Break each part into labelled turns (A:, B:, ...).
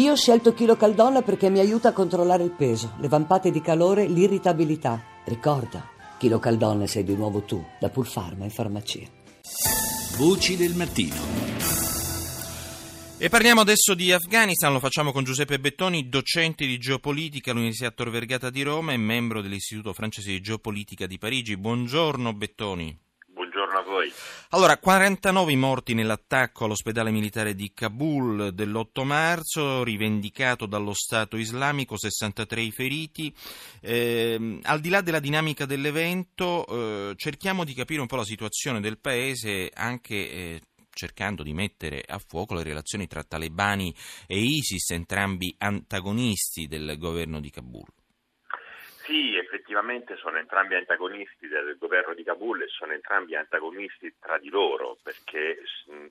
A: Io ho scelto Chilo Caldonna perché mi aiuta a controllare il peso, le vampate di calore, l'irritabilità. Ricorda, Chilo Caldonna sei di nuovo tu, da Pulfarma in farmacia.
B: Voci del mattino.
C: E parliamo adesso di Afghanistan, lo facciamo con Giuseppe Bettoni, docente di geopolitica all'Università Tor Vergata di Roma e membro dell'Istituto francese di geopolitica di Parigi. Buongiorno Bettoni.
D: A voi.
C: Allora, 49 morti nell'attacco all'ospedale militare di Kabul dell'8 marzo, rivendicato dallo Stato islamico, 63 i feriti. Eh, al di là della dinamica dell'evento, eh, cerchiamo di capire un po' la situazione del paese anche eh, cercando di mettere a fuoco le relazioni tra talebani e ISIS, entrambi antagonisti del governo di Kabul.
D: Sì, effettivamente sono entrambi antagonisti del governo di Kabul e sono entrambi antagonisti tra di loro perché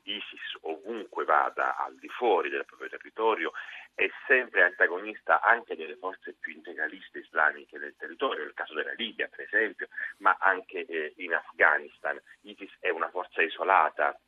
D: ISIS ovunque vada al di fuori del proprio territorio è sempre antagonista anche delle forze più integraliste islamiche del territorio, nel caso della Libia per esempio, ma anche eh, in Afghanistan. ISIS è una forza isolata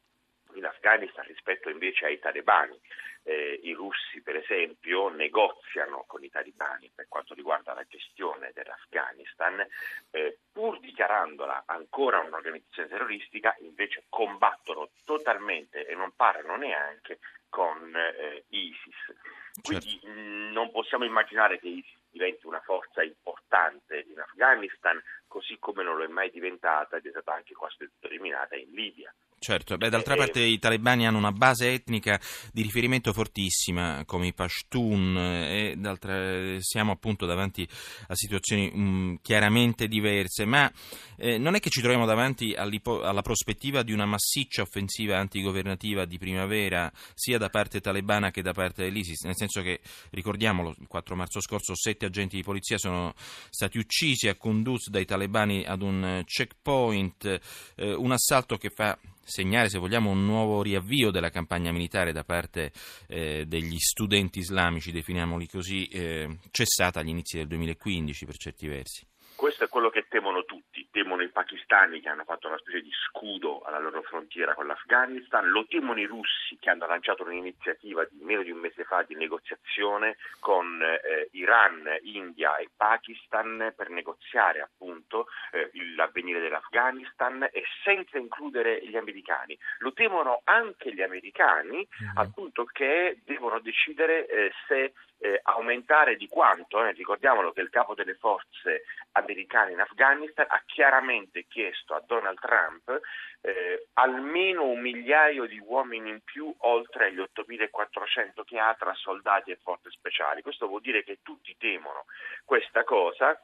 D: in Afghanistan rispetto invece ai talebani. Eh, I russi, per esempio, negoziano con i talebani per quanto riguarda la gestione dell'Afghanistan, eh, pur dichiarandola ancora un'organizzazione terroristica, invece combattono totalmente e non parlano neanche con eh, ISIS. Quindi certo. mh, non possiamo immaginare che ISIS diventi una forza importante in Afghanistan, così come non lo è mai diventata ed è stata anche quasi eliminata in Libia.
C: Certo, beh, d'altra parte i talebani hanno una base etnica di riferimento fortissima come i Pashtun e siamo appunto davanti a situazioni mh, chiaramente diverse, ma eh, non è che ci troviamo davanti alla prospettiva di una massiccia offensiva antigovernativa di primavera sia da parte talebana che da parte dell'ISIS, nel senso che ricordiamolo, il 4 marzo scorso sette agenti di polizia sono stati uccisi a Kunduz dai talebani ad un checkpoint, eh, un assalto che fa segnare, se vogliamo, un nuovo riavvio della campagna militare da parte eh, degli studenti islamici, definiamoli così, eh, cessata agli inizi del 2015 per certi versi.
D: Questo è quello che temono tutti, temono i pakistani che hanno fatto una specie di scudo alla loro frontiera con l'Afghanistan, lo temono i russi che hanno lanciato un'iniziativa di meno di un mese fa di negoziazione con eh, Iran, India e Pakistan per negoziare appunto eh, l'avvenire dell'Afghanistan e senza includere gli americani. Lo temono anche gli americani mm-hmm. al punto che devono decidere eh, se eh, aumentare di quanto, eh, ricordiamolo che il capo delle forze americane in Afghanistan ha chiaramente chiesto a Donald Trump eh, almeno un migliaio di uomini in più oltre agli 8.400 che ha tra soldati e forze speciali. Questo vuol dire che tutti temono questa cosa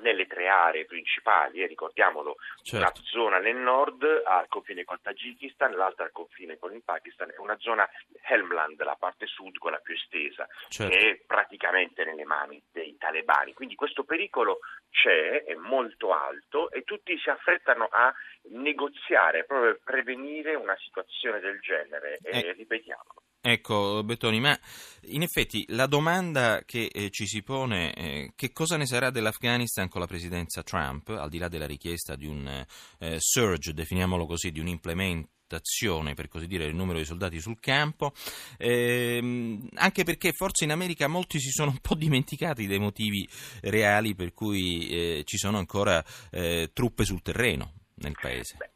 D: nelle tre aree principali, eh, ricordiamolo, certo. una zona nel nord al confine col Tagikistan, l'altra al confine con il Pakistan e una zona Helmland, la parte sud, quella più estesa, certo. che è praticamente nelle mani dei talebani. Quindi questo pericolo c'è, è molto alto e tutti si affrettano a negoziare proprio per prevenire una situazione del genere e eh. ripetiamolo.
C: Ecco, Bettoni, ma in effetti la domanda che eh, ci si pone è eh, che cosa ne sarà dell'Afghanistan con la presidenza Trump, al di là della richiesta di un eh, surge, definiamolo così, di un implemento per così dire, del numero di soldati sul campo, ehm, anche perché forse in America molti si sono un po' dimenticati dei motivi reali per cui eh, ci sono ancora eh, truppe sul terreno nel paese.
D: Beh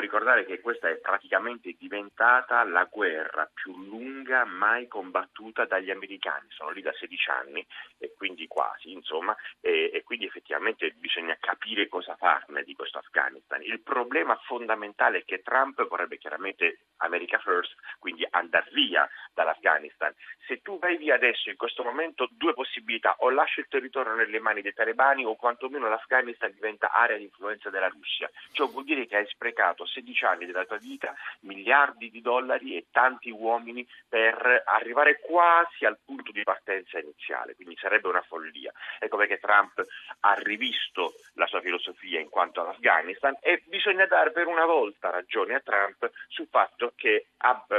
D: ricordare che questa è praticamente diventata la guerra più lunga mai combattuta dagli americani, sono lì da 16 anni e quindi quasi, insomma, e, e quindi effettivamente bisogna capire cosa farne di questo Afghanistan. Il problema fondamentale è che Trump vorrebbe chiaramente America First, quindi andare via dall'Afghanistan. Se tu vai via adesso, in questo momento, due possibilità, o lasci il territorio nelle mani dei talebani o quantomeno l'Afghanistan diventa area di influenza della Russia. Ciò vuol dire che hai sprecato sprecato 16 anni della tua vita, miliardi di dollari e tanti uomini per arrivare quasi al punto di partenza iniziale, quindi sarebbe una follia. Ecco perché Trump ha rivisto la sua filosofia in quanto all'Afghanistan e bisogna dare per una volta ragione a Trump sul fatto che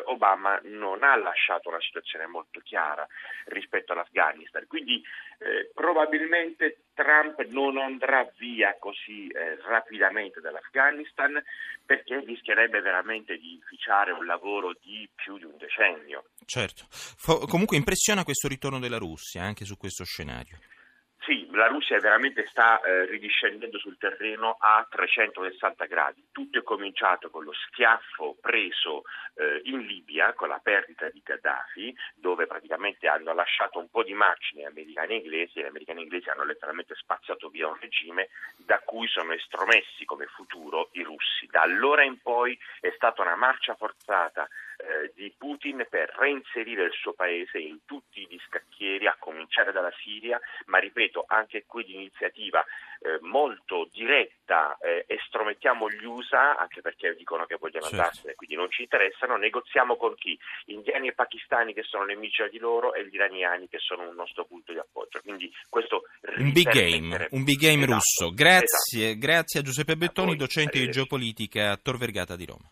D: Obama non ha lasciato una situazione molto chiara rispetto all'Afghanistan. Quindi eh, probabilmente Trump non andrà via così eh, rapidamente dall'Afghanistan per perché rischierebbe veramente di inficiare un lavoro di più di un decennio.
C: Certo, Fo- comunque impressiona questo ritorno della Russia anche su questo scenario.
D: Sì, la Russia veramente sta eh, ridiscendendo sul terreno a 360 gradi. Tutto è cominciato con lo schiaffo preso eh, in Libia, con la perdita di Gheddafi, dove praticamente hanno lasciato un po' di macchine americane e inglesi e gli americani e inglesi hanno letteralmente spazzato via un regime da cui sono estromessi come futuro i russi. Da allora in poi è stata una marcia forzata eh, di Putin per reinserire il suo paese in tutti gli scacchieri, a cominciare dalla Siria, ma ripeto, anche qui di iniziativa eh, molto diretta, eh, estromettiamo gli USA, anche perché dicono che vogliono certo. andarsene, quindi non ci interessano, negoziamo con chi? Indiani e pakistani che sono nemici di loro e gli iraniani che sono un nostro punto di appoggio. Quindi questo
C: un big game, un big game esatto, russo. Grazie, esatto. grazie a Giuseppe Bettoni, a docente di geopolitica a Tor Vergata di Roma.